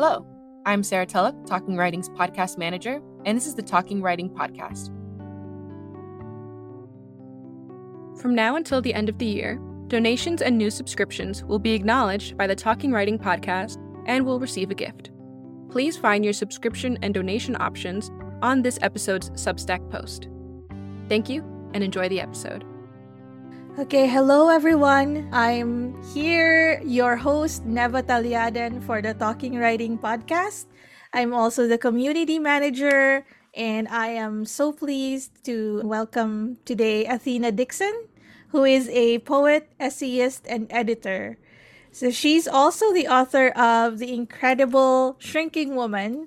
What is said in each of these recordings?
Hello, I'm Sarah Tulloch, Talking Writing's podcast manager, and this is the Talking Writing Podcast. From now until the end of the year, donations and new subscriptions will be acknowledged by the Talking Writing Podcast and will receive a gift. Please find your subscription and donation options on this episode's Substack post. Thank you and enjoy the episode. Okay, hello everyone. I'm here, your host, Neva Talladen, for the Talking Writing podcast. I'm also the community manager, and I am so pleased to welcome today Athena Dixon, who is a poet, essayist, and editor. So she's also the author of The Incredible Shrinking Woman,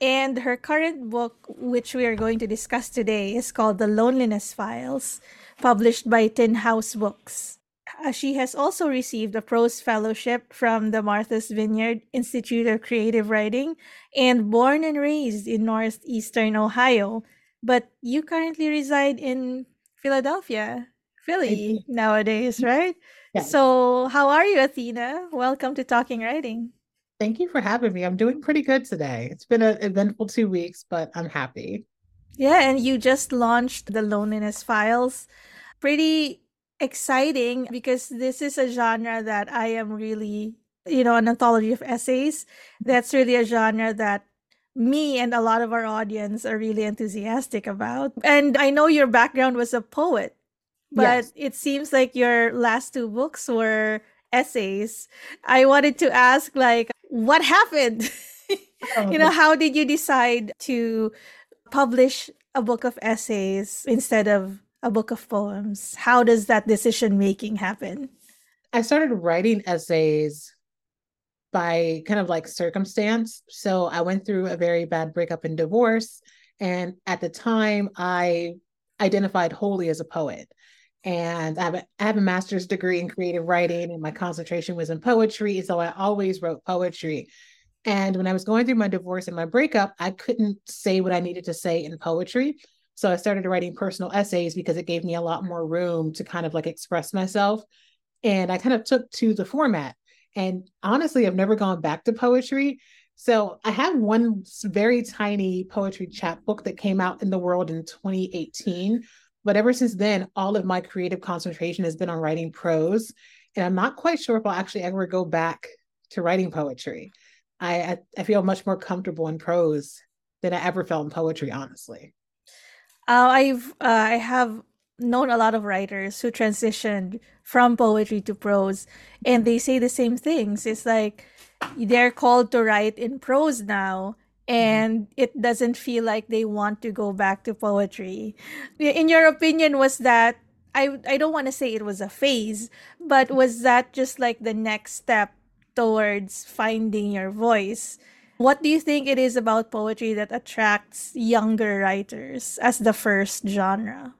and her current book, which we are going to discuss today, is called The Loneliness Files published by Tin House Books. Uh, she has also received a prose fellowship from the Martha's Vineyard Institute of Creative Writing and born and raised in northeastern Ohio. But you currently reside in Philadelphia, Philly nowadays, right? Yes. So, how are you, Athena? Welcome to Talking Writing. Thank you for having me. I'm doing pretty good today. It's been an eventful two weeks, but I'm happy. Yeah, and you just launched the Loneliness Files pretty exciting because this is a genre that I am really, you know, an anthology of essays. Mm-hmm. That's really a genre that me and a lot of our audience are really enthusiastic about. And I know your background was a poet, but Yes. it seems like your last two books were essays. I wanted to ask like what happened? you know, um. how did you decide to publish a book of essays instead of a book of poems? How does that decision making happen? I started writing essays by kind of like circumstance. So I went through a very bad breakup and divorce. And at the time, I identified wholly as a poet. And I have, a, I have a master's degree in creative writing, and my concentration was in poetry. So I always wrote poetry. And when I was going through my divorce and my breakup, I couldn't say what I needed to say in poetry. So I started writing personal essays because it gave me a lot more room to kind of like express myself. And I kind of took to the format. And honestly, I've never gone back to poetry. So I have one very tiny poetry chapbook that came out in the world in 2018. But ever since then, all of my creative concentration has been on writing prose. And I'm not quite sure if I'll actually ever go back to writing poetry. I, I, I feel much more comfortable in prose than I ever felt in poetry, honestly. Uh, I've uh, I have known a lot of writers who transitioned from poetry to prose, and they say the same things. It's like they're called to write in prose now, and it doesn't feel like they want to go back to poetry. In your opinion, was that I I don't want to say it was a phase, but was that just like the next step towards finding your voice? What do you think it is about poetry that attracts younger writers as the first genre?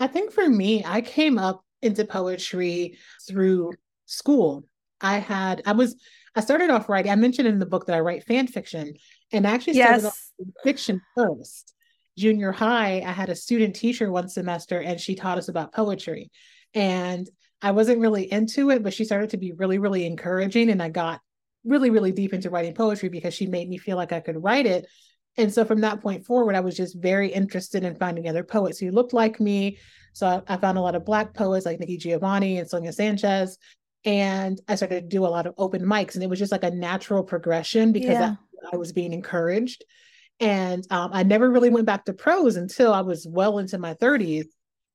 I think for me, I came up into poetry through school. I had, I was, I started off writing. I mentioned in the book that I write fan fiction, and I actually started Yes. with fiction first. Junior high, I had a student teacher one semester, and she taught us about poetry. And I wasn't really into it, but she started to be really, really encouraging. And I got really, really deep into writing poetry because she made me feel like I could write it. And so from that point forward, I was just very interested in finding other poets who looked like me. So I, I found a lot of Black poets like Nikki Giovanni and Sonia Sanchez. And I started to do a lot of open mics. And it was just like a natural progression because Yeah. I, I was being encouraged. And um, I never really went back to prose until I was well into my 30s.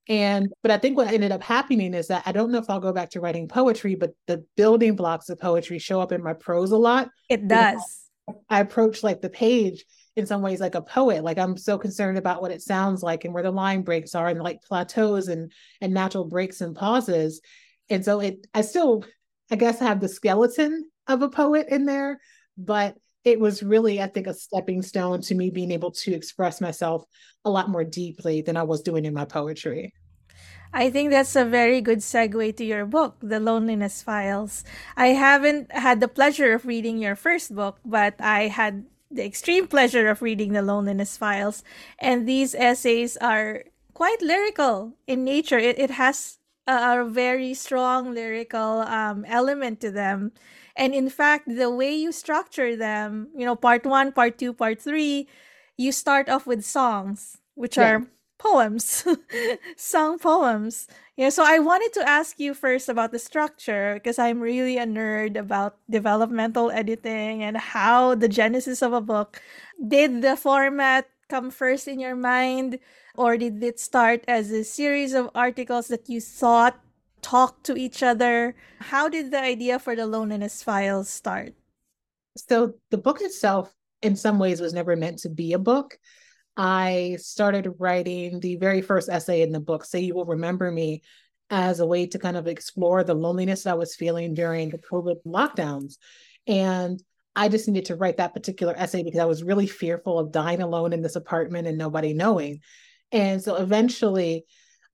And, but I think what ended up happening is that I don't know if I'll go back to writing poetry, but the building blocks of poetry show up in my prose a lot. It does. I approach like the page in some ways like a poet. Like I'm so concerned about what it sounds like and where the line breaks are and like plateaus and and natural breaks and pauses. And so it I still I guess I have the skeleton of a poet in there, but it was really I think a stepping stone to me being able to express myself a lot more deeply than I was doing in my poetry. I think that's a very good segue to your book, The Loneliness Files. I haven't had the pleasure of reading your first book, but I had the extreme pleasure of reading The Loneliness Files. And these essays are quite lyrical in nature. It, it has a very strong lyrical um, element to them. And in fact, the way you structure them, you know, part one, part two, part three, you start off with songs, which Yeah. are poems, song poems. Yeah, so I wanted to ask you first about the structure because I'm really a nerd about developmental editing and how the genesis of a book. Did the format come first in your mind, or did it start as a series of articles that you thought talk to each other? How did the idea for the Loneliness Files start? So the book itself, in some ways, was never meant to be a book. I started writing the very first essay in the book, Say You Will Remember Me, as a way to kind of explore the loneliness I was feeling during the COVID lockdowns. And I just needed to write that particular essay because I was really fearful of dying alone in this apartment and nobody knowing. And so eventually,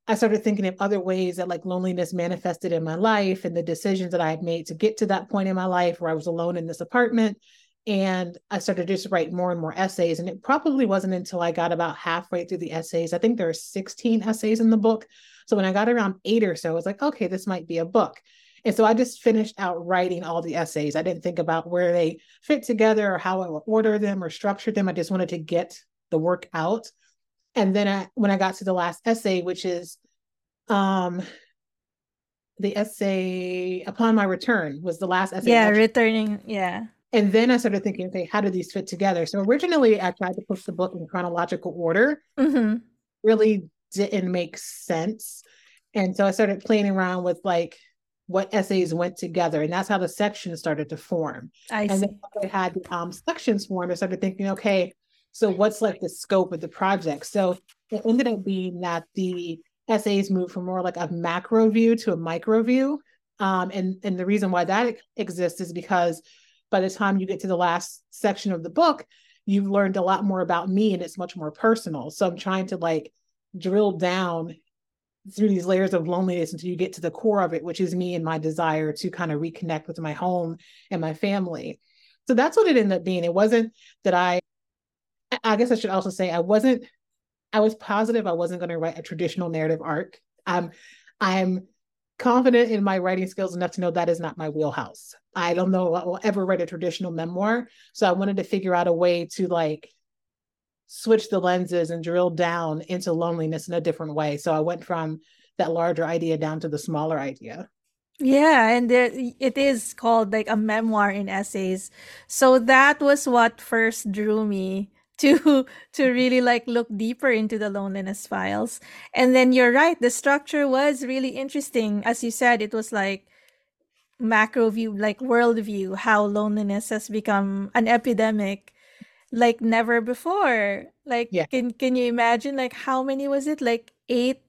I started thinking of other ways that like loneliness manifested in my life and the decisions that I had made to get to that point in my life where I was alone in this apartment. And I started to just write more and more essays. And it probably wasn't until I got about halfway through the essays. I think there are 16 essays in the book. So when I got around eight or so, I was like, okay, this might be a book. And so I just finished out writing all the essays. I didn't think about where they fit together or how I would order them or structure them. I just wanted to get the work out. And then I, when I got to the last essay, which is um, the essay upon my return, was the last essay. Yeah, returning. Yeah. And then I started thinking, okay, how do these fit together? So originally, I tried to push the book in chronological order. Mm-hmm. Really didn't make sense. And so I started playing around with like what essays went together. And that's how the sections started to form. I And see. then I had the um, sections formed, I started thinking, okay, so what's like the scope of the project? So it ended up being that the essays moved from more like a macro view to a micro view. Um, and, and the reason why that exists is because by the time you get to the last section of the book, you've learned a lot more about me and it's much more personal. So I'm trying to like drill down through these layers of loneliness until you get to the core of it, which is me and my desire to kind of reconnect with my home and my family. So that's what it ended up being. It wasn't that I, I guess I should also say I wasn't, I was positive I wasn't going to write a traditional narrative arc. I'm, I'm confident in my writing skills enough to know that is not my wheelhouse. I don't know I will ever write a traditional memoir. So I wanted to figure out a way to like switch the lenses and drill down into loneliness in a different way. So I went from that larger idea down to the smaller idea. Yeah, and there, it is called like a memoir in essays. So that was what first drew me to to really like look deeper into the loneliness files. And then you're right, the structure was really interesting. As you said, it was like macro view, like world view, how loneliness has become an epidemic like never before. Like Yeah. can can you imagine like how many was it? Like eight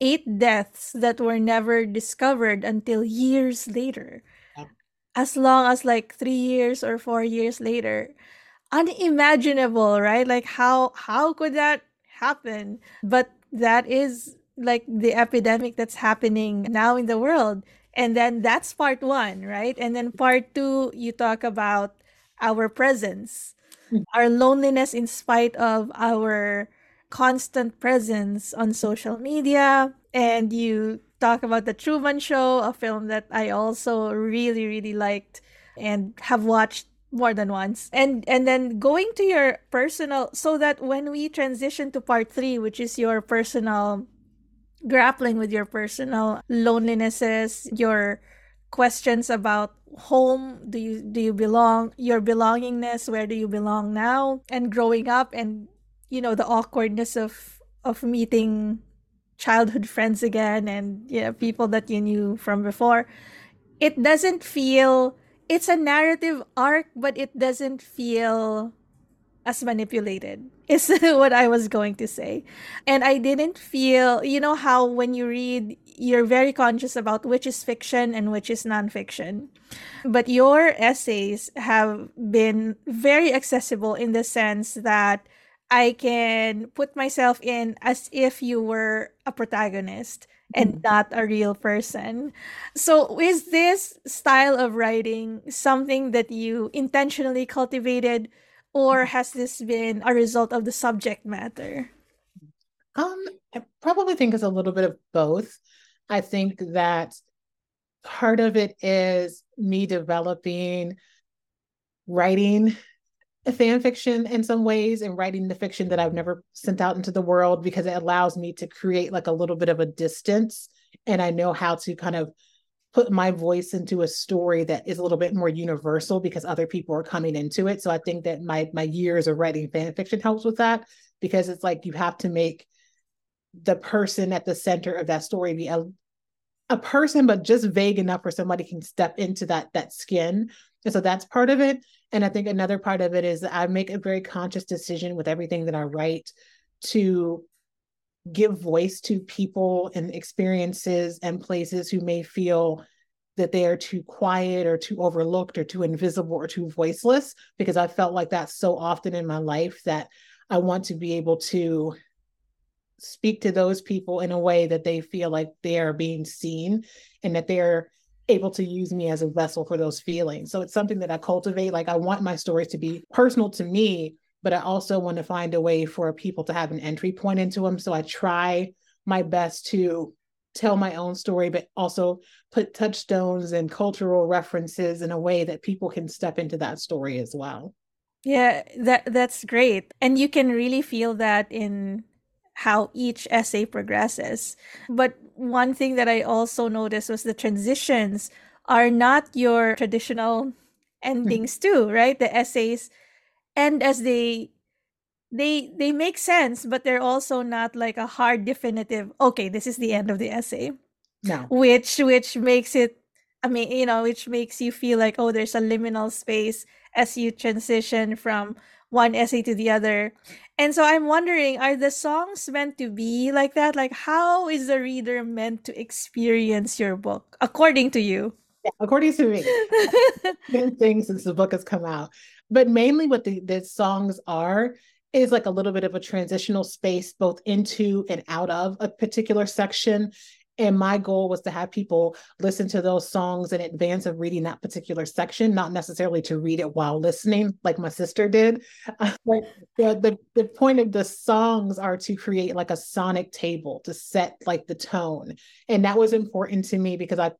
eight deaths that were never discovered until years later. Yeah. As long as like 3 years or 4 years later. Unimaginable, right? Like how how could that happen? But that is like the epidemic that's happening now in the world. And then that's part 1, right? And then part 2 you talk about our presence, Mm. our loneliness in spite of our constant presence on social media and you talk about the Truman Show, a film that I also really really liked and have watched more than once. And and then going to your personal so that when we transition to part 3 which is your personal grappling with your personal lonelinesses, your questions about home do you do you belong your belongingness where do you belong now and growing up and you know the awkwardness of of meeting childhood friends again and you know, people that you knew from before it doesn't feel it's a narrative arc but it doesn't feel as manipulated is what i was going to say. And i didn't feel you know how when you read you're very conscious about which is fiction and which is nonfiction. But your essays have been very accessible in the sense that I can put myself in as if you were a protagonist and not a real person. So, is this style of writing something that you intentionally cultivated, or has this been a result of the subject matter? Um, I probably think it's a little bit of both. I think that part of it is me developing writing fan fiction in some ways and writing the fiction that I've never sent out into the world because it allows me to create like a little bit of a distance and I know how to kind of put my voice into a story that is a little bit more universal because other people are coming into it. So I think that my my years of writing fan fiction helps with that because it's like you have to make the person at the center of that story be a, a person, but just vague enough where somebody can step into that that skin. And so that's part of it. And I think another part of it is I make a very conscious decision with everything that I write to give voice to people and experiences and places who may feel that they are too quiet or too overlooked or too invisible or too voiceless because I felt like that so often in my life that I want to be able to speak to those people in a way that they feel like they are being seen and that they're able to use me as a vessel for those feelings. So it's something that I cultivate. Like I want my stories to be personal to me, but I also want to find a way for people to have an entry point into them. So I try my best to tell my own story, but also put touchstones and cultural references in a way that people can step into that story as well. Yeah, that that's great. And you can really feel that in how each essay progresses. But one thing that I also noticed was the transitions are not your traditional mm-hmm. endings too, right? The essays end as they they they make sense, but they're also not like a hard definitive, okay, this is the end of the essay. No. Which which makes it I mean, you know, which makes you feel like, oh, there's a liminal space as you transition from one essay to the other. And so I'm wondering, are the songs meant to be like that? Like, how is the reader meant to experience your book, according to you? Yeah, according to me, been things since the book has come out. But mainly, what the, the songs are is like a little bit of a transitional space, both into and out of a particular section. And my goal was to have people listen to those songs in advance of reading that particular section, not necessarily to read it while listening, like my sister did. the, the, the point of the songs are to create like a sonic table to set like the tone. And that was important to me because I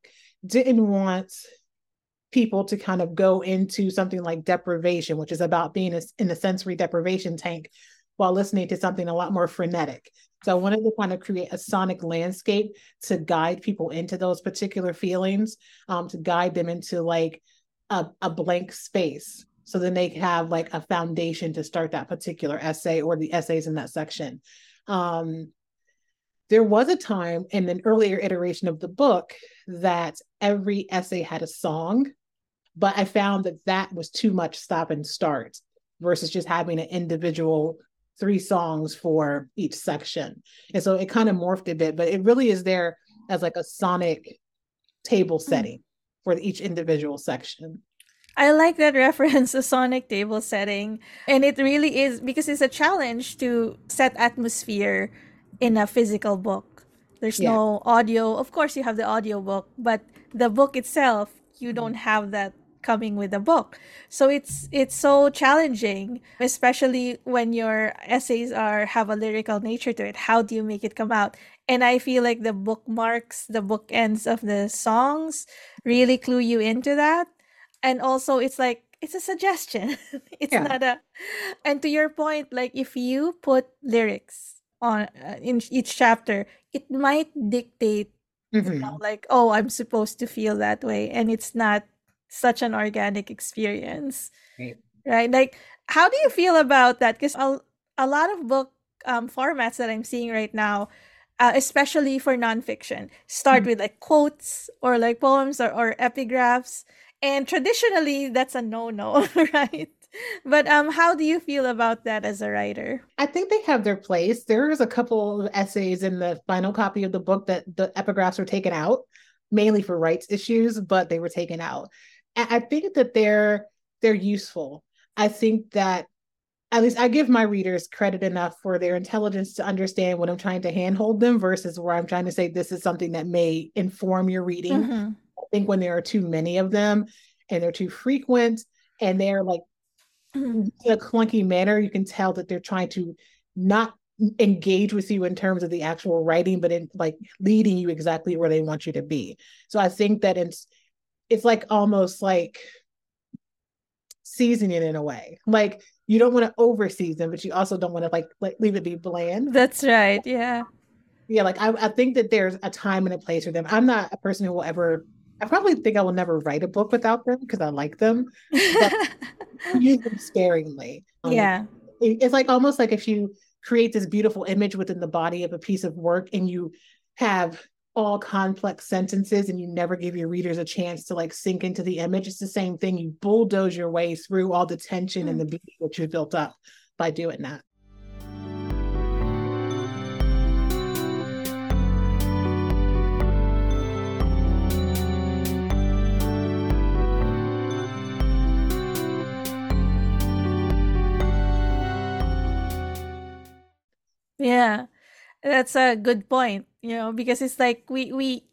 didn't want people to kind of go into something like deprivation, which is about being in a sensory deprivation tank while listening to something a lot more frenetic. So I wanted to kind of create a sonic landscape to guide people into those particular feelings, um, to guide them into like a, a blank space. So then they have like a foundation to start that particular essay or the essays in that section. Um, there was a time in an earlier iteration of the book that every essay had a song, but I found that that was too much stop and start versus just having an individual three songs for each section. And so it kind of morphed a bit, but it really is there as like a sonic table hmm. setting mm. for each individual section. I like that reference, a sonic table setting. And it really is because it's a challenge to set atmosphere in a physical book. There's yeah. no audio. Of course, you have the audio book, but the book itself, you don't have that coming with a book. So it's it's so challenging especially when your essays are have a lyrical nature to it. How do you make it come out? And i feel like the bookmarks the bookends of the songs really clue you into that. And also it's like it's a suggestion. It's yeah. not a and to your point like if you put lyrics on uh, in each chapter it might dictate mm-hmm. you know, like oh i'm supposed to feel that way. And it's not such an organic experience right, right? like how do you feel about that? Because a, a lot of book um, formats that i'm seeing right now uh, especially for nonfiction start mm-hmm. with like quotes or like poems or, or epigraphs and traditionally that's a no-no right? But um how do you feel about that as a writer? I think they have their place. There's a couple of essays in the final copy of the book that the epigraphs were taken out mainly for rights issues but they were taken out I think that they're they're useful. I think that at least I give my readers credit enough for their intelligence to understand when I'm trying to handhold them versus where I'm trying to say this is something that may inform your reading. Mm-hmm. I think when there are too many of them and they're too frequent and they're like mm-hmm. in a clunky manner, you can tell that they're trying to not engage with you in terms of the actual writing, but in like leading you exactly where they want you to be. So I think that it's it's like almost like seasoning in a way. Like you don't want to over season, but you also don't want to like, like leave it be bland. That's right. Yeah. Yeah. Like I, I think that there's a time and a place for them. I'm not a person who will ever I probably think I will never write a book without them because I like them. But use them sparingly. Um, yeah. It's like almost like if you create this beautiful image within the body of a piece of work and you have all complex sentences and you never give your readers a chance to like sink into the image it's the same thing. You bulldoze your way through all the tension and hmm. the beauty that you've built up by doing that. Yeah. That's a good point, you know, because it's like we we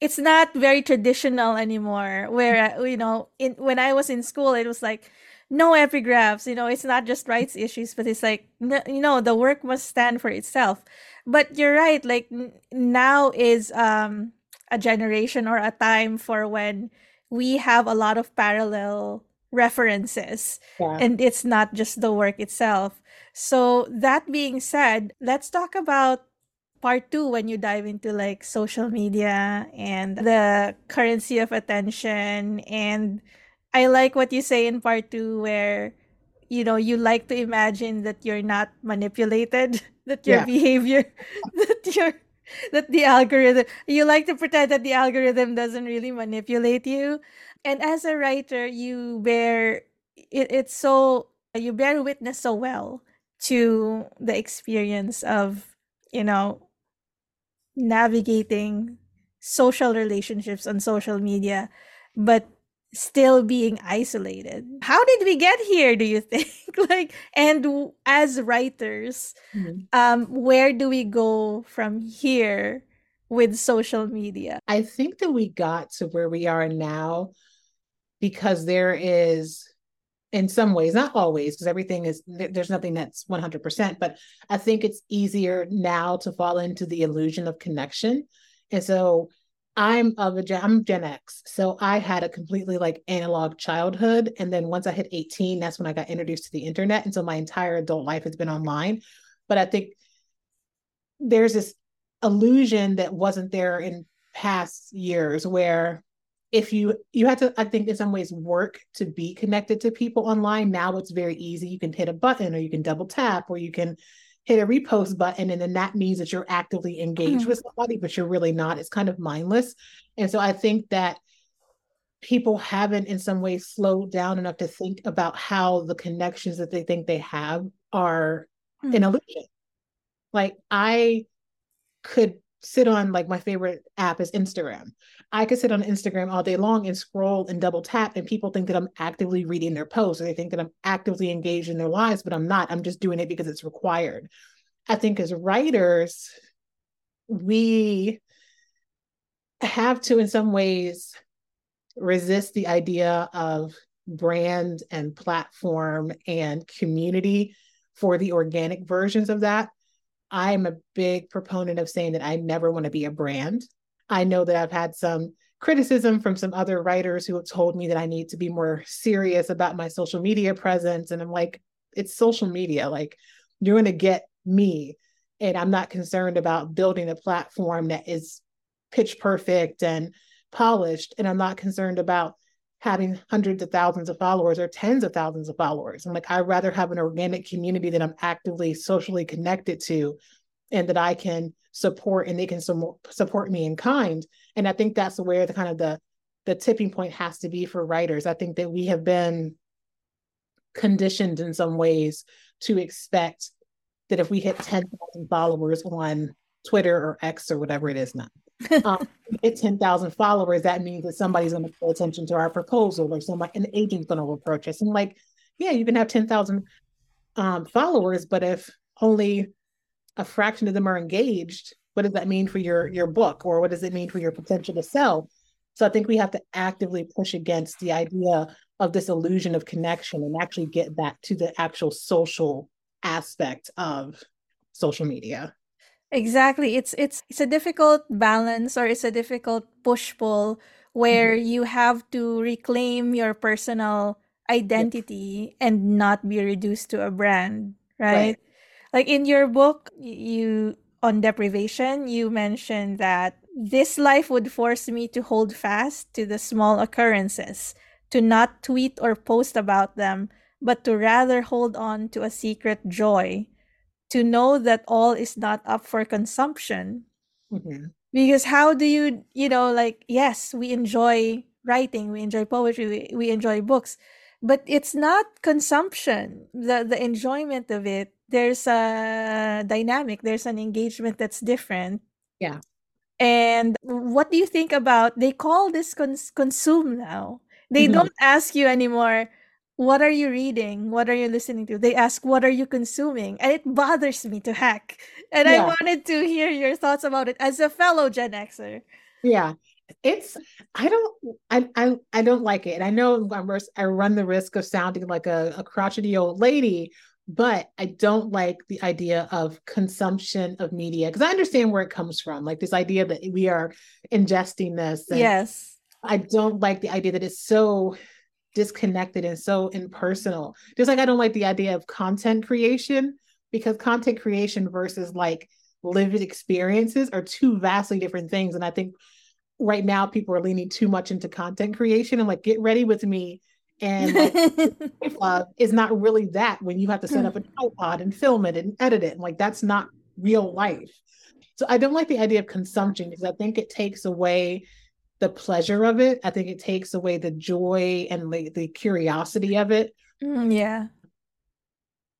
it's not very traditional anymore where uh, you know in when I was in school it was like no epigraphs, you know, it's not just rights issues but it's like you know the work must stand for itself. But you're right, like now is um a generation or a time for when we have a lot of parallel references yeah. and it's not just the work itself so that being said, let's talk about part two when you dive into like social media and the currency of attention. And I like what you say in part two where you know you like to imagine that you're not manipulated, that your yeah. behavior, that your that the algorithm you like to pretend that the algorithm doesn't really manipulate you and as a writer you bear it, it's so you bear witness so well to the experience of, you know, navigating social relationships on social media, but still being isolated. How did we get here, do you think? like, and as writers, mm-hmm. um, where do we go from here with social media? I think that we got to where we are now because there is in some ways, not always, because everything is there's nothing that's 100%, but I think it's easier now to fall into the illusion of connection. And so I'm of a Gen, I'm Gen X. So I had a completely like analog childhood. And then once I hit 18, that's when I got introduced to the internet. And so my entire adult life has been online. But I think there's this illusion that wasn't there in past years where if you you had to i think in some ways work to be connected to people online. Now it's very easy. You can hit a button or you can double tap or you can hit a repost button and then that means that you're actively engaged mm-hmm. with somebody but you're really not. It's kind of mindless. And so i think that people haven't in some ways slowed down enough to think about how the connections that they think they have are mm-hmm. an illusion. Like i could sit on like my favorite app is Instagram. I could sit on Instagram all day long and scroll and double tap, and people think that I'm actively reading their posts or they think that I'm actively engaged in their lives, but I'm not. I'm just doing it because it's required. I think as writers, we have to, in some ways, resist the idea of brand and platform and community for the organic versions of that I'm a big proponent of saying that I never want to be a brand. I know that I've had some criticism from some other writers who have told me that I need to be more serious about my social media presence. And I'm like, it's social media. Like, you're going to get me. And I'm not concerned about building a platform that is pitch perfect and polished. And I'm not concerned about having hundreds of thousands of followers or tens of thousands of followers. I'm like, I'd rather have an organic community that I'm actively socially connected to and that I can support and they can su- support me in kind. And I think that's where the kind of the the tipping point has to be for writers. I think that we have been conditioned in some ways to expect that if we hit 10,000 followers on Twitter or X or whatever it is now, um, get 10,000 followers, that means that somebody's going to pay attention to our proposal or somebody, an agent's going to approach us. And like, yeah, you can have 10,000 um, followers, but if only a fraction of them are engaged, what does that mean for your your book or what does it mean for your potential to sell? So I think we have to actively push against the idea of this illusion of connection and actually get back to the actual social aspect of social media. Exactly. It's it's it's a difficult balance or it's a difficult push pull where Mhm. you have to reclaim your personal identity and not be reduced to a brand, right? Right. Like in your book, y- you on deprivation, you mentioned that this life would force me to hold fast to the small occurrences, to not tweet or post about them, but to rather hold on to a secret joy, to know that all is not up for consumption. Mhm. Because how do you, you know, like, yes, we enjoy writing, we enjoy poetry, we, we enjoy books, but it's not consumption. The the enjoyment of it, there's a dynamic, there's an engagement that's different. Yeah. And what do you think about they call this cons- consume now? They Mhm. don't ask you anymore, what are you reading? What are you listening to? They ask, what are you consuming? And it bothers me to heck. And I wanted to hear your thoughts about it as a fellow Gen Xer. Yeah. It's I don't I I I don't like it. And I know I'm I run the risk of sounding like a, a crotchety old lady, but I don't like the idea of consumption of media because I understand where it comes from. Like this idea that we are ingesting this. Yes. I don't like the idea that it's so disconnected and so impersonal. Just like I don't like the idea of content creation because content creation versus like lived experiences are two vastly different things. And I think right now people are leaning too much into content creation and like get ready with me. And like, uh, is not really that when you have to set up a tripod and film it and edit it. And like that's not real life. So I don't like the idea of consumption because I think it takes away the pleasure of it. I think it takes away the joy and the, the curiosity of it. Mm, yeah.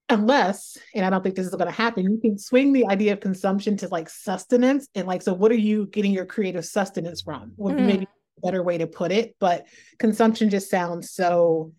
Unless, and I don't think this is going to happen, you can swing the idea of consumption to like sustenance. And like, so what are you getting your creative sustenance from? Would Mm. maybe a better way to put it. But consumption just sounds so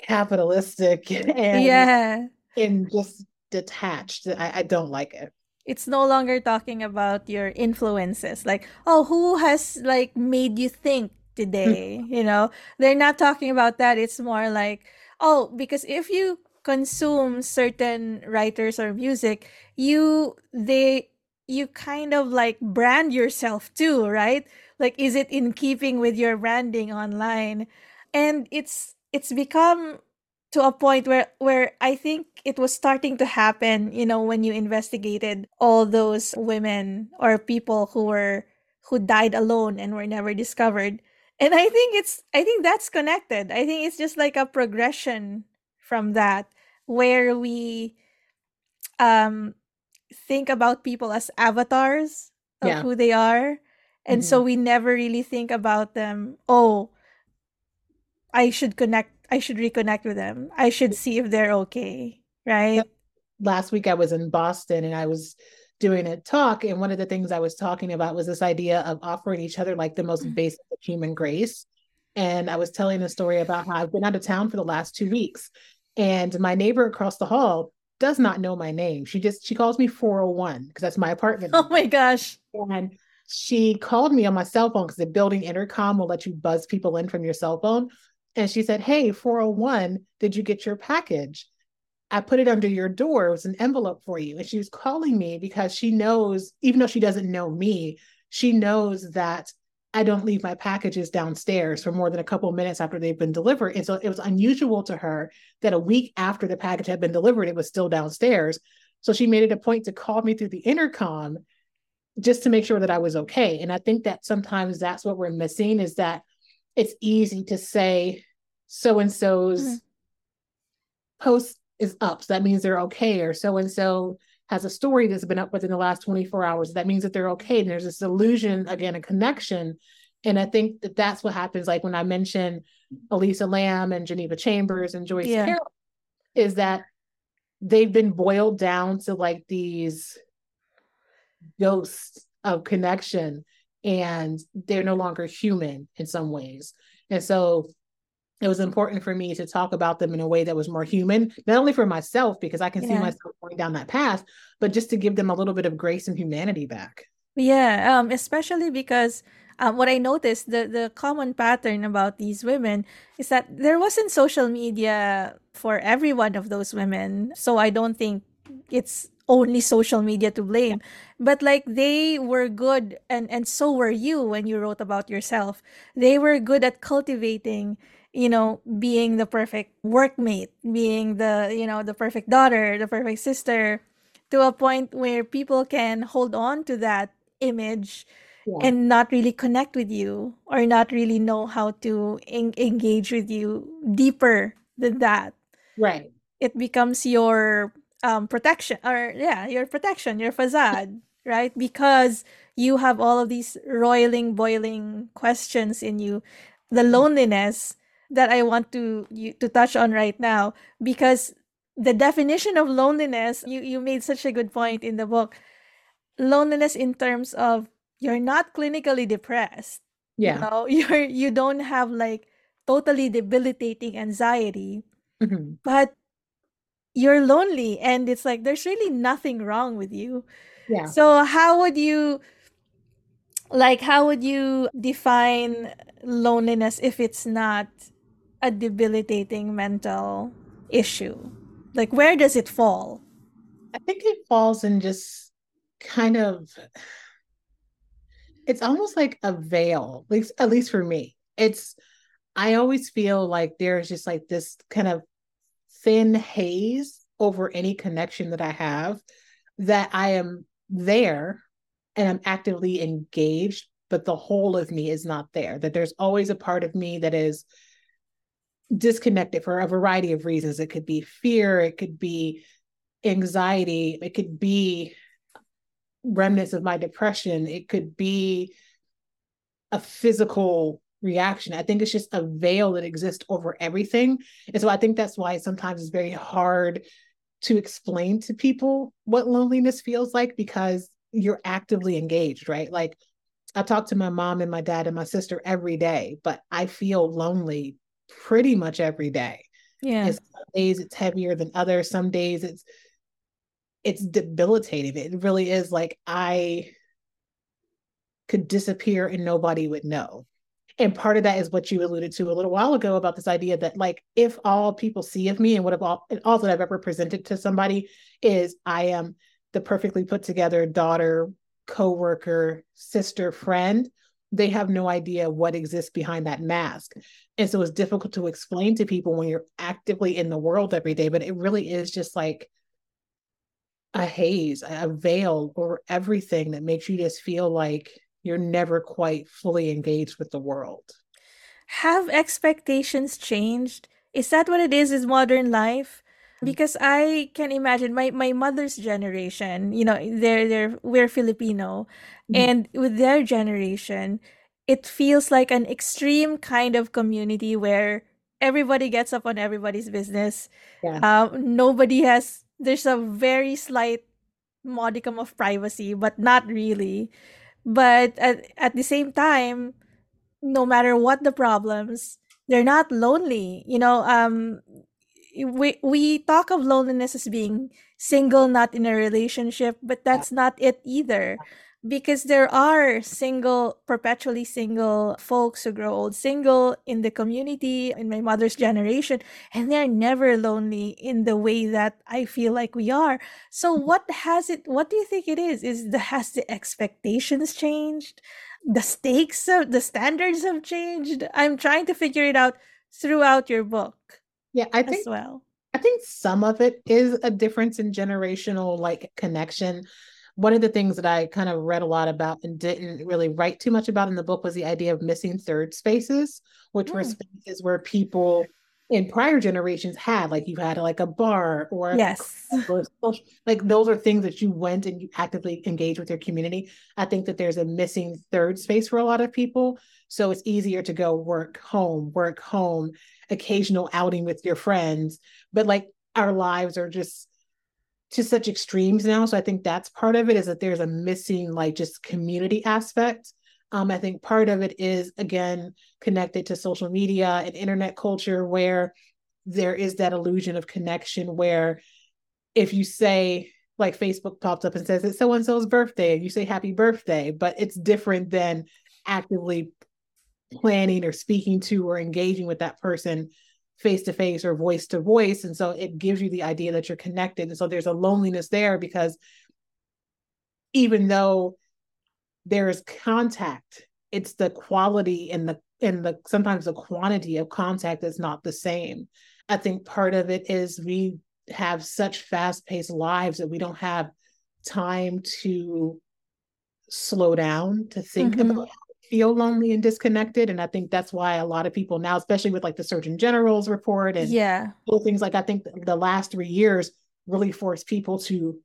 capitalistic and, Yeah. and just detached. I, I don't like it. It's no longer talking about your influences. Like, oh, who has like made you think today? You know, they're not talking about that. It's more like, oh, because if you consume certain writers or music, you they you kind of like brand yourself too, right? Like, is it in keeping with your branding online? And it's it's become to a point where where I think it was starting to happen, you know, when you investigated all those women or people who were who died alone and were never discovered. And I think it's I think that's connected. I think it's just like a progression from that where we um think about people as avatars of Yeah. who they are. And so we never really think about them, oh, I should connect I should reconnect with them. I should see if they're okay, right? Last week I was in Boston and I was doing a talk, and one of the things I was talking about was this idea of offering each other like the most mm-hmm. basic of human grace. And I was telling a story about how I've been out of town for the last two weeks, and my neighbor across the hall does not know my name. She just she calls me 401 because that's my apartment. Oh my gosh. And she called me on my cell phone because the building intercom will let you buzz people in from your cell phone. And she said, Hey, 401, did you get your package? I put it under your door. It was an envelope for you. And she was calling me because she knows, even though she doesn't know me, she knows that I don't leave my packages downstairs for more than a couple minutes after they've been delivered. And so it was unusual to her that a week after the package had been delivered, it was still downstairs. So she made it a point to call me through the intercom just to make sure that I was okay. And I think that sometimes that's what we're missing is that it's easy to say so and so's Mhm. post is up. So that means they're okay. Or so and so has a story that's been up within the last 24 hours. That means that they're okay. And there's this illusion, again, a connection. And I think that that's what happens. Like when I mentioned Elisa Lam and Geneva Chambers and Joyce Yeah. Carol, is that they've been boiled down to like these ghosts of connection and they're no longer human in some ways. And so it was important for me to talk about them in a way that was more human, not only for myself, because I can see myself going down that path, but just to give them a little bit of grace and humanity back. Yeah, um, especially because um, what I noticed the the common pattern about these women is that there wasn't social media for every one of those women. So I don't think it's only social media to blame but like they were good and and so were you when you wrote about yourself they were good at cultivating you know being the perfect workmate being the you know the perfect daughter the perfect sister to a point where people can hold on to that image Yeah. and not really connect with you or not really know how to en- engage with you deeper than that Right. it becomes your um protection or yeah your protection your facade right? Because you have all of these roiling boiling questions in you. The loneliness that i want to you to touch on right now because the definition of loneliness you you made such a good point in the book. Loneliness in terms of you're not clinically depressed you Yeah. know? You're you don't have like totally debilitating anxiety. Mhm. but you're lonely and it's like there's really nothing wrong with you Yeah. so how would you like how would you define loneliness if it's not a debilitating mental issue like where does it fall I think it falls in just kind of it's almost like a veil, at least at least for me. It's I always feel like there's just like this kind of thin haze over any connection that I have that I am there and I'm actively engaged, but the whole of me is not there. That there's always a part of me that is disconnected for a variety of reasons. It could be fear, it could be anxiety, it could be remnants of my depression, it could be a physical reaction. I think it's just a veil that exists over everything. And so I think that's why sometimes it's very hard to explain to people what loneliness feels like because you're actively engaged, right? Like I talk to my mom and my dad and my sister every day, but I feel lonely pretty much every day. yeah And some days it's heavier than others. Some days it's it's debilitating. It really is like I could disappear and nobody would know. And part of that is what you alluded to a little while ago about this idea that like if all people see of me and what all and all that I've ever presented to somebody is I am the perfectly put together daughter, coworker, sister, friend, they have no idea what exists behind that mask. And so it's difficult to explain to people when you're actively in the world every day, but it really is just like a haze, a veil over everything that makes you just feel like you're never quite fully engaged with the world. have expectations changed is that what it is is modern life because i can imagine my my mother's generation you know they're they're we're filipino Mhm. and with their generation it feels like an extreme kind of community where everybody gets up on everybody's business Yeah. um nobody has there's a very slight modicum of privacy but not really but at, at the same time no matter what the problems they're not lonely you know um we we talk of loneliness as being single not in a relationship but that's not it either because there are single perpetually single folks who grow old single in the community in my mother's generation and they're never lonely in the way that i feel like we are. So mm-hmm. what has it what do you think it is? Is the has the expectations changed? The stakes of the standards have changed? I'm trying to figure it out throughout your book Yeah, I as think well. I think some of it is a difference in generational like connection. One of the things that I kind of read a lot about and didn't really write too much about in the book was the idea of missing third spaces, which were Mm. spaces where people in prior generations had, like you had like a bar or yes like those are things that you went and you actively engaged with your community. I think that there's a missing third space for a lot of people. So it's easier to go work home, work home, occasional outing with your friends. But like our lives are just to such extremes now. So I think that's part of it is that there's a missing like just community aspect. Um, I think part of it is again connected to social media and internet culture where there is that illusion of connection where if you say like Facebook pops up and says it's so and so's birthday, and you say happy birthday, but it's different than actively planning or speaking to or engaging with that person face to face or voice to voice. And so it gives you the idea that you're connected. And so there's a loneliness there because even though there's contact, it's the quality and the and the sometimes the quantity of contact is not the same. I think part of it is we have such fast-paced lives that we don't have time to slow down to think mm-hmm. about feel lonely and disconnected and i think that's why a lot of people now especially with like the surgeon general's report and yeah. things like i think the last three years really forced people to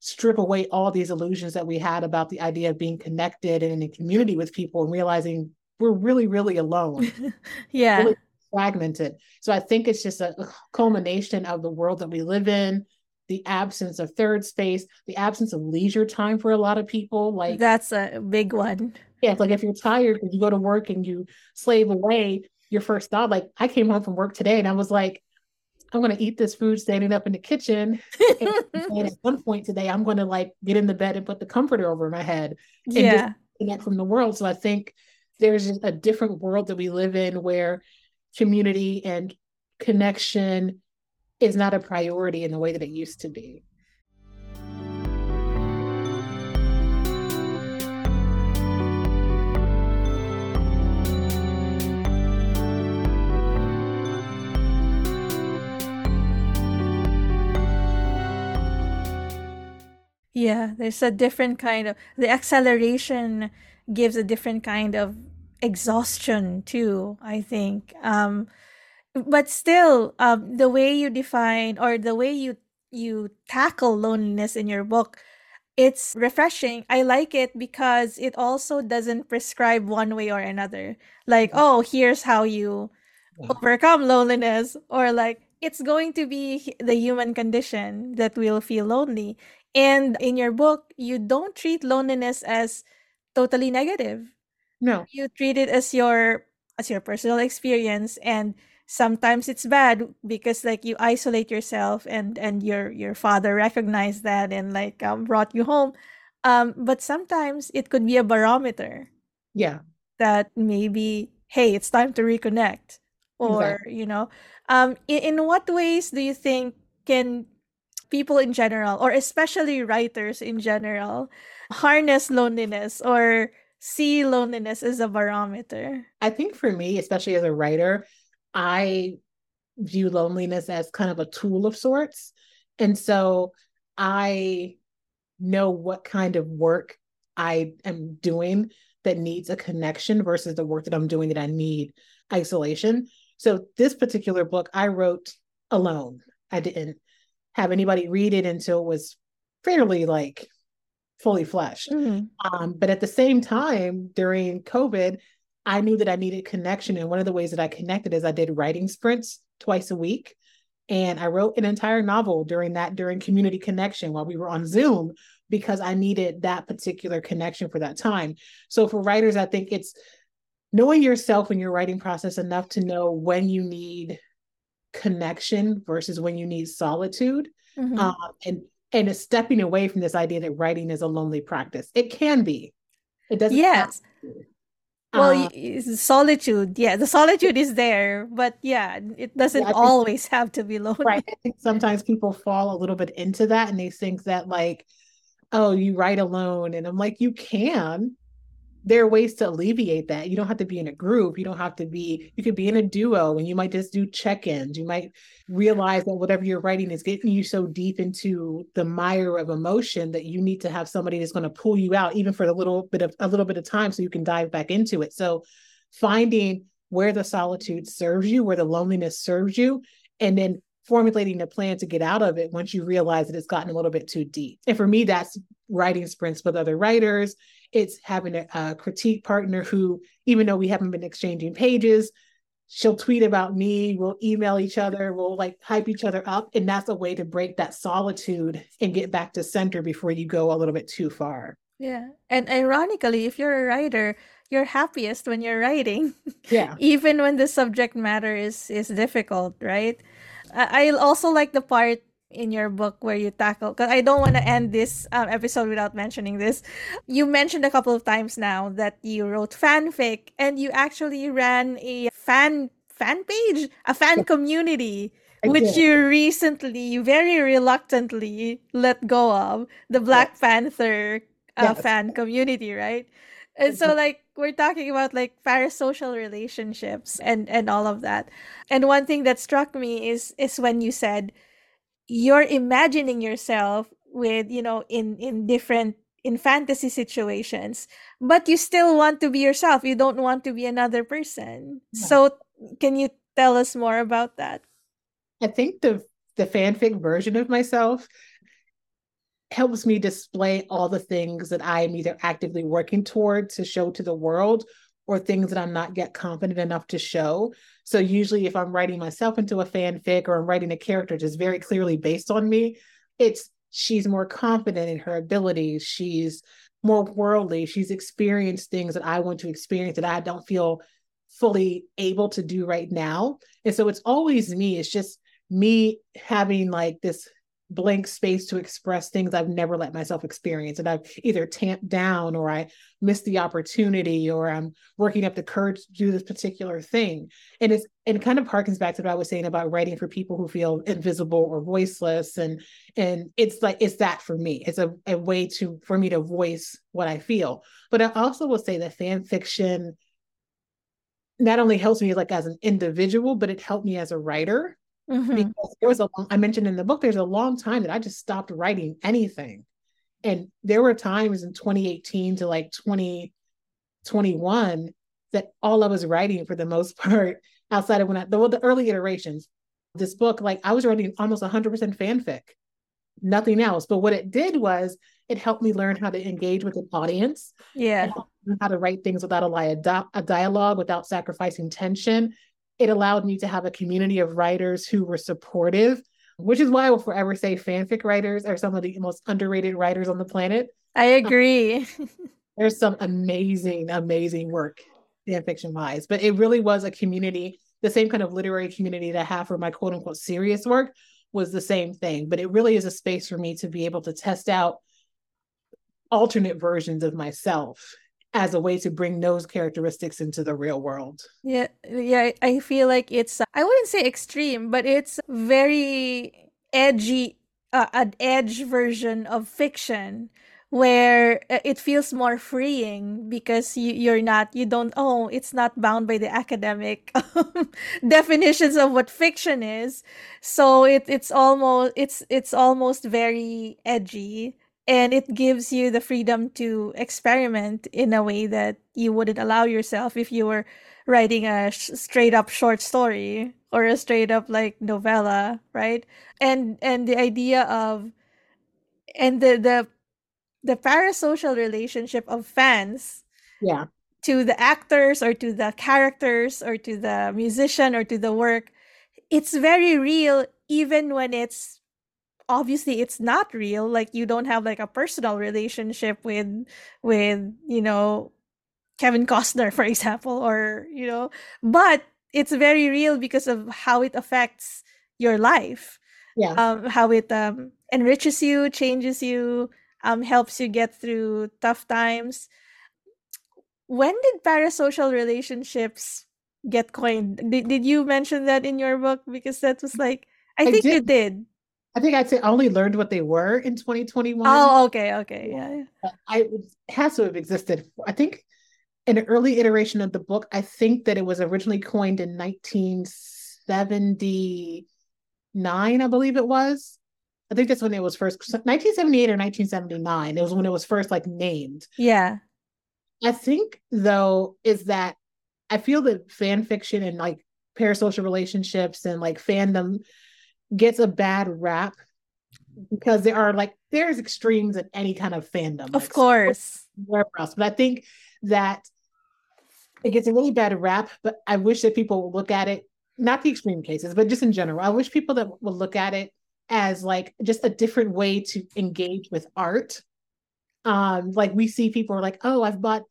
strip away all these illusions that we had about the idea of being connected and in a community with people and realizing we're really really alone. Yeah. Really fragmented. So i think it's just a culmination of the world that we live in the absence of third space the absence of leisure time for a lot of people like that's a big one yeah like if you're tired you go to work and you slave away your first thought like i came home from work today and i was like I'm going to eat this food standing up in the kitchen. and at one point today, I'm going to like get in the bed and put the comforter over my head and yeah. disconnect from the world. So I think there's just a different world that we live in where community and connection is not a priority in the way that it used to be. Yeah, there's a different kind of the acceleration gives a different kind of exhaustion too, I think. Um but still um the way you define or the way you you tackle loneliness in your book it's refreshing. I like it because it also doesn't prescribe one way or another. Like, oh, here's how you overcome loneliness or like it's going to be the human condition that we'll feel lonely and in your book, you don't treat loneliness as totally negative. No. You treat it as your as your personal experience and sometimes it's bad because like you isolate yourself and and your your father recognized that and like um, brought you home um but sometimes it could be a barometer yeah that maybe hey it's time to reconnect or exactly. you know um in, in what ways do you think can people in general, or especially writers in general, harness loneliness or see loneliness as a barometer? I think for me, especially as a writer, I view loneliness as kind of a tool of sorts. And so I know what kind of work I am doing that needs a connection versus the work that I'm doing that I need isolation. So this particular book I wrote alone. I didn't have anybody read it until it was fairly like fully fleshed. Mm-hmm. Um, but at the same time, during COVID, I knew that I needed connection. And one of the ways that I connected is I did writing sprints twice a week. And I wrote an entire novel during that, during community connection while we were on Zoom, because I needed that particular connection for that time. So for writers, I think it's knowing yourself in your writing process enough to know when you need connection versus when you need solitude mm-hmm. um, and and is stepping away from this idea that writing is a lonely practice. It can be. It doesn't yes. well uh, solitude. Yeah the solitude is there but yeah it doesn't yeah, always have to be lonely. Right. I think sometimes people fall a little bit into that and they think that like oh you write alone and i'm like you can there are ways to alleviate that. You don't have to be in a group. You don't have to be, you could be in a duo and you might just do check ins. You might realize that whatever you're writing is getting you so deep into the mire of emotion that you need to have somebody that's going to pull you out, even for a little bit of a little bit of time so you can dive back into it. So finding where the solitude serves you, where the loneliness serves you, and then formulating a plan to get out of it once you realize that it's gotten a little bit too deep. And for me, that's writing sprints with other writers it's having a, a critique partner who, even though we haven't been exchanging pages, she'll tweet about me, we'll email each other, we'll like hype each other up. And that's a way to break that solitude and get back to center before you go a little bit too far. Yeah. And ironically, if you're a writer, you're happiest when you're writing. Yeah. Even when the subject matter is is difficult, right? I, I also like the part in your book where you tackle because i don't want to end this um, episode without mentioning this you mentioned a couple of times now that you wrote fanfic and you actually ran a fan fan page, a fan community, I which did. you recently, very reluctantly let go of the Black Panther uh, Yes. fan community, right? And so, Mhm. like, we're talking about like parasocial relationships and and all of that. And one thing that struck me is is when you said you're imagining yourself with you know in in different in fantasy situations but you still want to be yourself you don't want to be another person Yeah. so can you tell us more about that I think the the fanfic version of myself helps me display all the things that I am either actively working toward to show to the world or things that I'm not yet confident enough to show. So usually if I'm writing myself into a fanfic or I'm writing a character just very clearly based on me, it's she's more confident in her abilities, she's more worldly, she's experienced things that I want to experience that I don't feel fully able to do right now. And so it's always me. It's just me having like this blank space to express things I've never let myself experience. And I've either tamped down or I missed the opportunity or I'm working up the courage to do this particular thing. And it's and kind of harkens back to what I was saying about writing for people who feel invisible or voiceless. And and it's like it's that for me. It's a, a way to for me to voice what I feel. But I also will say that fan fiction not only helps me like as an individual, but it helped me as a writer Mhm. because there was a long, I mentioned in the book there's a long time that I just stopped writing anything. And there were times in 2018 to like 2021 that all I was writing for the most part outside of when I the, the early iterations this book like I was writing almost 100% fanfic nothing else but what it did was it helped me learn how to engage with an audience yeah how to write things without a, li- a dialogue, without sacrificing tension. It allowed me to have a community of writers who were supportive, which is why I will forever say fanfic writers are some of the most underrated writers on the planet. i agree There's some amazing, amazing work fanfiction wise, but it really was a community, the same kind of literary community that I have for my quote unquote serious work was the same thing. But it really is a space for me to be able to test out alternate versions of myself as a way to bring those characteristics into the real world. Yeah, yeah, I feel like it's I wouldn't say extreme, but it's very edgy uh, an edge version of fiction where uh, it feels more freeing because you, you're not you don't oh it's not bound by the academic definitions of what fiction is so it it's almost it's it's almost very edgy and it gives you the freedom to experiment in a way that you wouldn't allow yourself if you were writing a sh- straight up short story or a straight up like novella right and and the idea of and the the the parasocial relationship of fans Yeah. to the actors or to the characters or to the musician or to the work it's very real even when it's obviously it's not real like you don't have like a personal relationship with with you know Kevin Costner for example or you know but it's very real because of how it affects your life. Yeah. um how it um enriches you changes you um helps you get through tough times. When did parasocial relationships get coined? Did, did you mention that in your book? Because that was like i, I think you did. I think I'd say I only learned what they were in 2021. oh okay okay yeah, yeah. I it has to have existed. I think in an early iteration of the book, I think that it was originally coined in 1979, I believe it was. I think that's when it was first 1978 or 1979. It was when it was first like named. yeah I think though is that I feel that fan fiction and like parasocial relationships and like fandom gets a bad rap because there are like there's extremes in any kind of fandom. of like, course wherever else. But I think that it gets a really bad rap, but I wish that people would look at it, not the extreme cases, but just in general. I wish people that would look at it as like just a different way to engage with art. Um, like we see people are like, oh, I've bought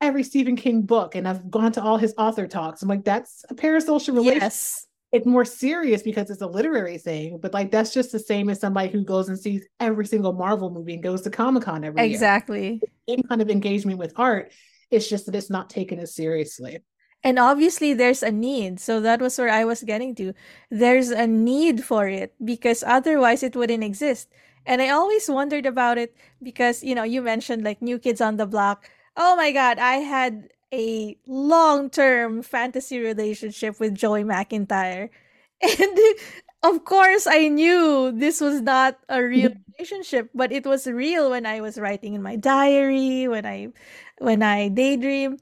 every Stephen King book and I've gone to all his author talks. I'm like, that's a parasocial relationship yes it's more serious because it's a literary thing, but like that's just the same as somebody who goes and sees every single Marvel movie and goes to Comic Con every year. exactly Same kind of engagement with art. It's just that it's not taken as seriously. and obviously there's a need so that was where i was getting to there's a need for it because otherwise it wouldn't exist and i always wondered about it because you know you mentioned like new kids on the block oh my god i had a long-term fantasy relationship with joey mcintyre. And of course i knew this was not a real relationship but it was real when i was writing in my diary when i when i daydream.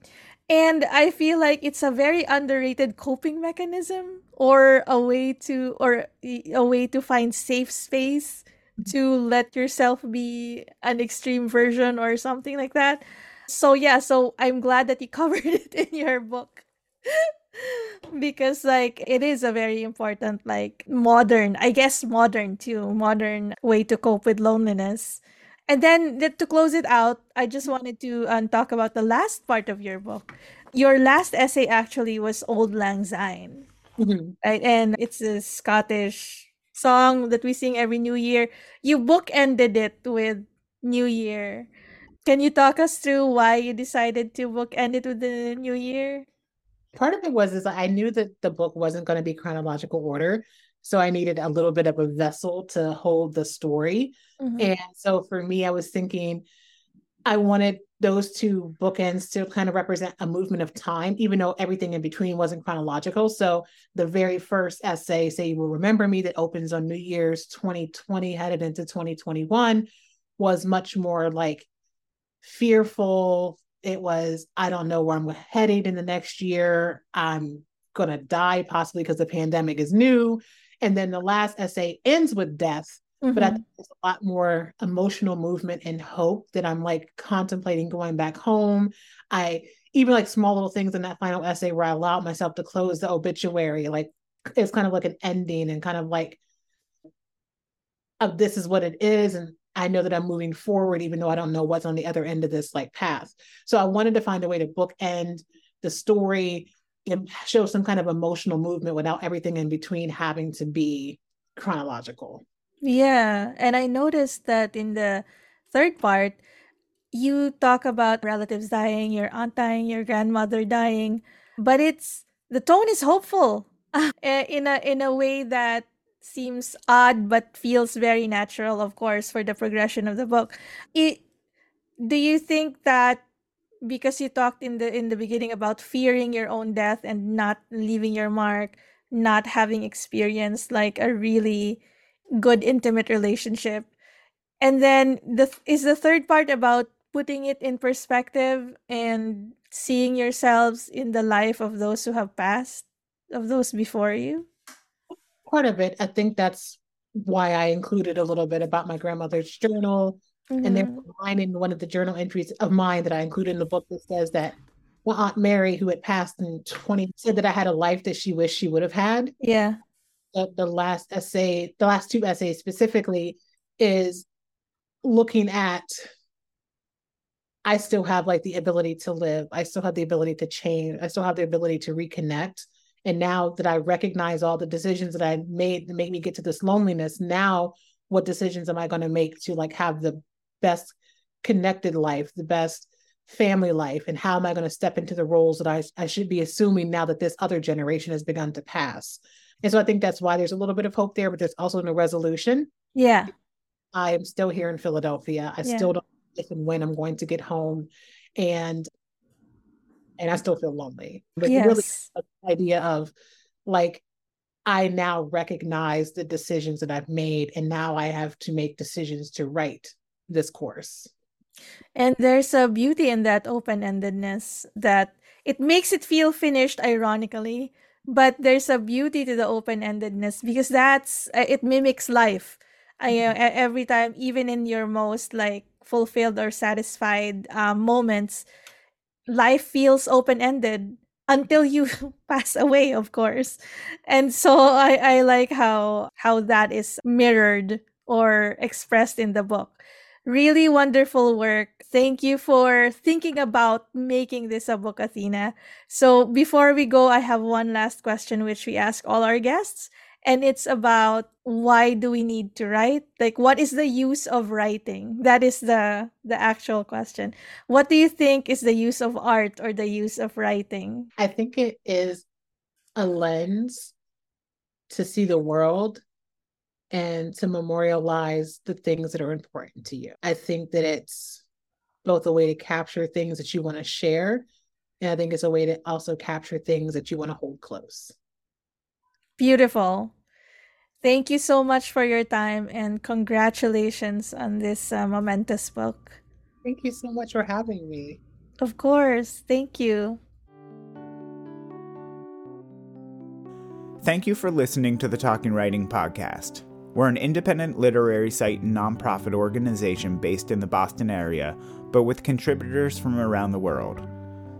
And I feel like it's a very underrated coping mechanism or a way to or a way to find safe space mm-hmm. to let yourself be an extreme version or something like that. So yeah, so I'm glad that you covered it in your book. because like it is a very important like modern, I guess modern too, modern way to cope with loneliness. And then to close it out, I just wanted to um, talk about the last part of your book. Your last essay actually was Auld Lang Syne, Mhm. right? And it's a Scottish song that we sing every New Year. You bookended it with New Year. Can you talk us through why you decided to bookend it with the New Year? Part of it was is I knew that the book wasn't going to be chronological order, so I needed a little bit of a vessel to hold the story. Mhm. And so for me, I was thinking I wanted those two bookends to kind of represent a movement of time, even though everything in between wasn't chronological. So the very first essay, Say You Will Remember Me, that opens on New Year's 2020, headed into 2021, was much more like fearful. It was, I don't know where I'm headed in the next year. I'm going to die possibly because the pandemic is new. And then the last essay ends with death but I Mhm. think there's a lot more emotional movement and hope that I'm like contemplating going back home. I even like small little things in that final essay where I allowed myself to close the obituary, like it's kind of like an ending and kind of like of this is what it is. And I know that I'm moving forward, even though I don't know what's on the other end of this like path. So I wanted to find a way to bookend the story and show some kind of emotional movement without everything in between having to be chronological. Yeah, and I noticed that in the third part, you talk about relatives dying, your aunt dying, your grandmother dying, but it's the tone is hopeful eh, in a in a way that seems odd but feels very natural, of course, for the progression of the book. It, do you think that because you talked in the in the beginning about fearing your own death and not leaving your mark, not having experienced like a really good intimate relationship. And then the is the third part about putting it in perspective and seeing yourselves in the life of those who have passed, of those before you. Part of it. I think that's why I included a little bit about my grandmother's journal. And there's mm-hmm. a line in one of the journal entries of mine that I included in the book that says that my Aunt Mary, who had passed in 20, said that I had a life that she wished she would have had. Yeah. The last essay, the last two essays specifically, is looking at I still have like the ability to live. I still have the ability to change. I still have the ability to reconnect. And now that I recognize all the decisions that I made to make me get to this loneliness, now what decisions am I going to make to like have the best connected life, the best family life, and how am I going to step into the roles that I, I should be assuming now that this other generation has begun to pass? And so I think that's why there's a little bit of hope there, but there's also no resolution. Yeah. I am still here in Philadelphia. I Yeah. still don't know if and when I'm going to get home. And and I still feel lonely. But really the idea of like I now recognize the decisions that I've made and now I have to make decisions to right this course. And there's a beauty in that open-endedness that it makes it feel finished ironically, but there's a beauty to the open-endedness because that's uh, it mimics life. I uh, e- every time even in your most like fulfilled or satisfied uh, moments, life feels open-ended until you pass away, of course. And so I I like how how that is mirrored or expressed in the book. Really wonderful work. Thank you for thinking about making this a book, Athena. So before we go, I have one last question which we ask all our guests, and it's about why do we need to write? Like what is the use of writing? That is the the actual question. What do you think is the use of art or the use of writing? I think it is a lens to see the world and to memorialize the things that are important to you. I think that it's both a way to capture things that you want to share and i think it's a way to also capture things that you want to hold close Beautiful. Thank you so much for your time and congratulations on this uh, momentous book. Thank you so much for having me. Of course. Thank you. Thank you for listening to the Talking Writing Podcast. We're an independent literary site and nonprofit organization based in the Boston area, but with contributors from around the world.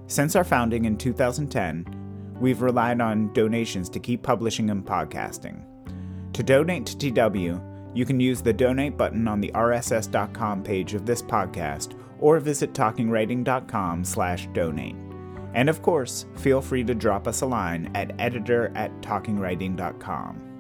Since our founding in 2010, we've relied on donations to keep publishing and podcasting. To donate to TW, you can use the donate button on the rss.com page of this podcast or visit talkingwriting.com slash donate. And of course, feel free to drop us a line at editor at talkingwriting.com.